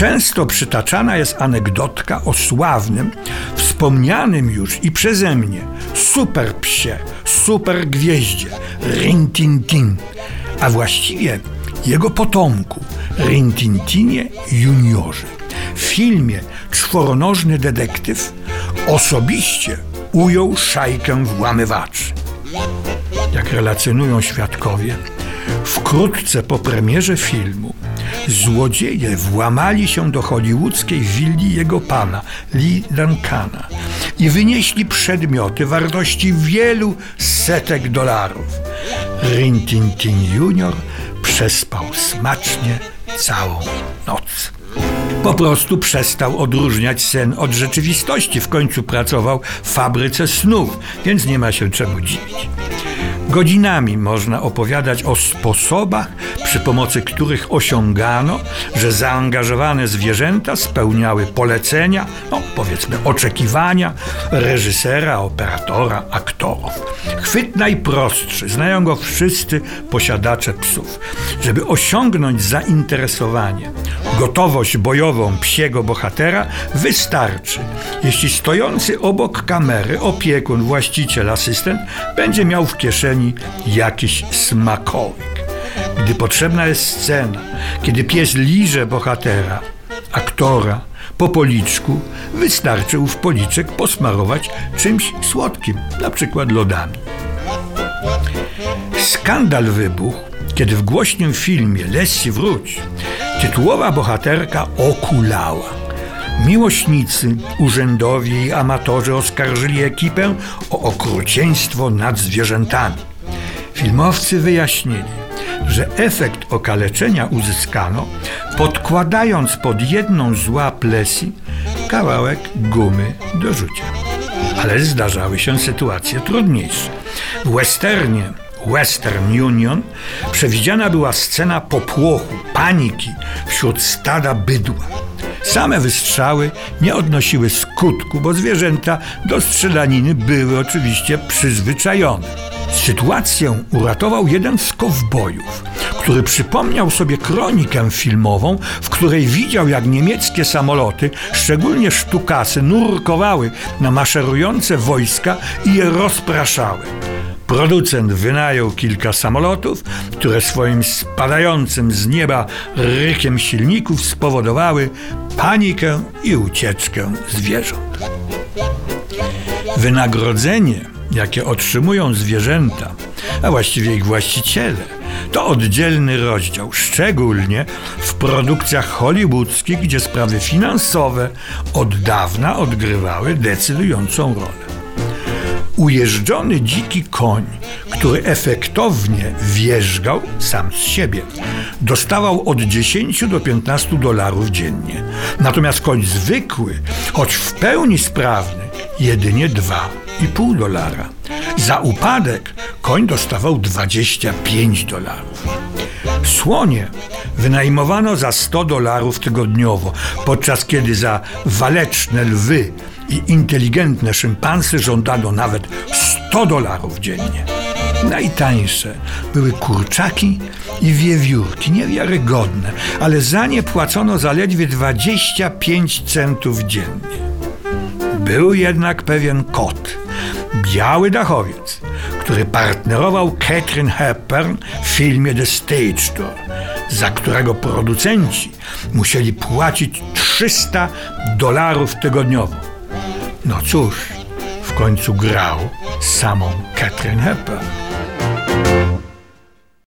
Często przytaczana jest anegdotka o sławnym, wspomnianym już i przeze mnie super psie, super gwieździe Rintintin, a właściwie jego potomku Rintintinie juniorze. W filmie Czworonożny detektyw osobiście ujął szajkę włamywaczy. Jak relacjonują świadkowie, wkrótce po premierze filmu złodzieje włamali się do hollywoodzkiej willi jego pana, Lee Duncana, i wynieśli przedmioty wartości wielu setek dolarów. Rintintin Junior przespał smacznie całą noc. Po prostu przestał odróżniać sen od rzeczywistości. W końcu pracował w fabryce snów, więc nie ma się czemu dziwić. Godzinami można opowiadać o sposobach, przy pomocy których osiągano, że zaangażowane zwierzęta spełniały polecenia, no powiedzmy oczekiwania reżysera, operatora, aktorów. Chwyt najprostszy, znają go wszyscy posiadacze psów. Żeby osiągnąć zainteresowanie, gotowość bojową psiego bohatera, wystarczy, jeśli stojący obok kamery opiekun, właściciel, asystent będzie miał w kieszeni jakiś smakołyk. Gdy potrzebna jest scena, kiedy pies liże bohatera, aktora, po policzku, wystarczy ów policzek posmarować czymś słodkim, na przykład lodami. Skandal wybuchł, kiedy w głośnym filmie Lessie wróć tytułowa bohaterka okulała. Miłośnicy, urzędowi i amatorzy oskarżyli ekipę o okrucieństwo nad zwierzętami. Filmowcy wyjaśnili, że efekt okaleczenia uzyskano podkładając pod jedną z łap Leslie kawałek gumy do rzucia. Ale zdarzały się sytuacje trudniejsze. W westernie Western Union przewidziana była scena popłochu, paniki wśród stada bydła. Same wystrzały nie odnosiły skutku, bo zwierzęta do strzelaniny były oczywiście przyzwyczajone. Sytuację uratował jeden z kowbojów, który przypomniał sobie kronikę filmową, w której widział, jak niemieckie samoloty, szczególnie sztukasy, nurkowały na maszerujące wojska i je rozpraszały. Producent wynajął kilka samolotów, które swoim spadającym z nieba rykiem silników spowodowały panikę i ucieczkę zwierząt. Wynagrodzenie, jakie otrzymują zwierzęta, a właściwie ich właściciele, to oddzielny rozdział, szczególnie w produkcjach hollywoodzkich, gdzie sprawy finansowe od dawna odgrywały decydującą rolę. Ujeżdżony dziki koń, który efektownie wierzgał sam z siebie, dostawał od 10 do 15 dolarów dziennie. Natomiast koń zwykły, choć w pełni sprawny, jedynie 2,5 dolara. Za upadek koń dostawał 25 dolarów. Słonie wynajmowano za 100 dolarów tygodniowo, podczas kiedy za waleczne lwy i inteligentne szympansy żądano nawet 100 dolarów dziennie. Najtańsze były kurczaki i wiewiórki, niewiarygodne, ale za nie płacono zaledwie 25 centów dziennie. Był jednak pewien kot, biały dachowiec, który partnerował Catherine Hepburn w filmie The Stage Door, za którego producenci musieli płacić 300 dolarów tygodniowo. No cóż, w końcu grał samą Catherine Hepburn.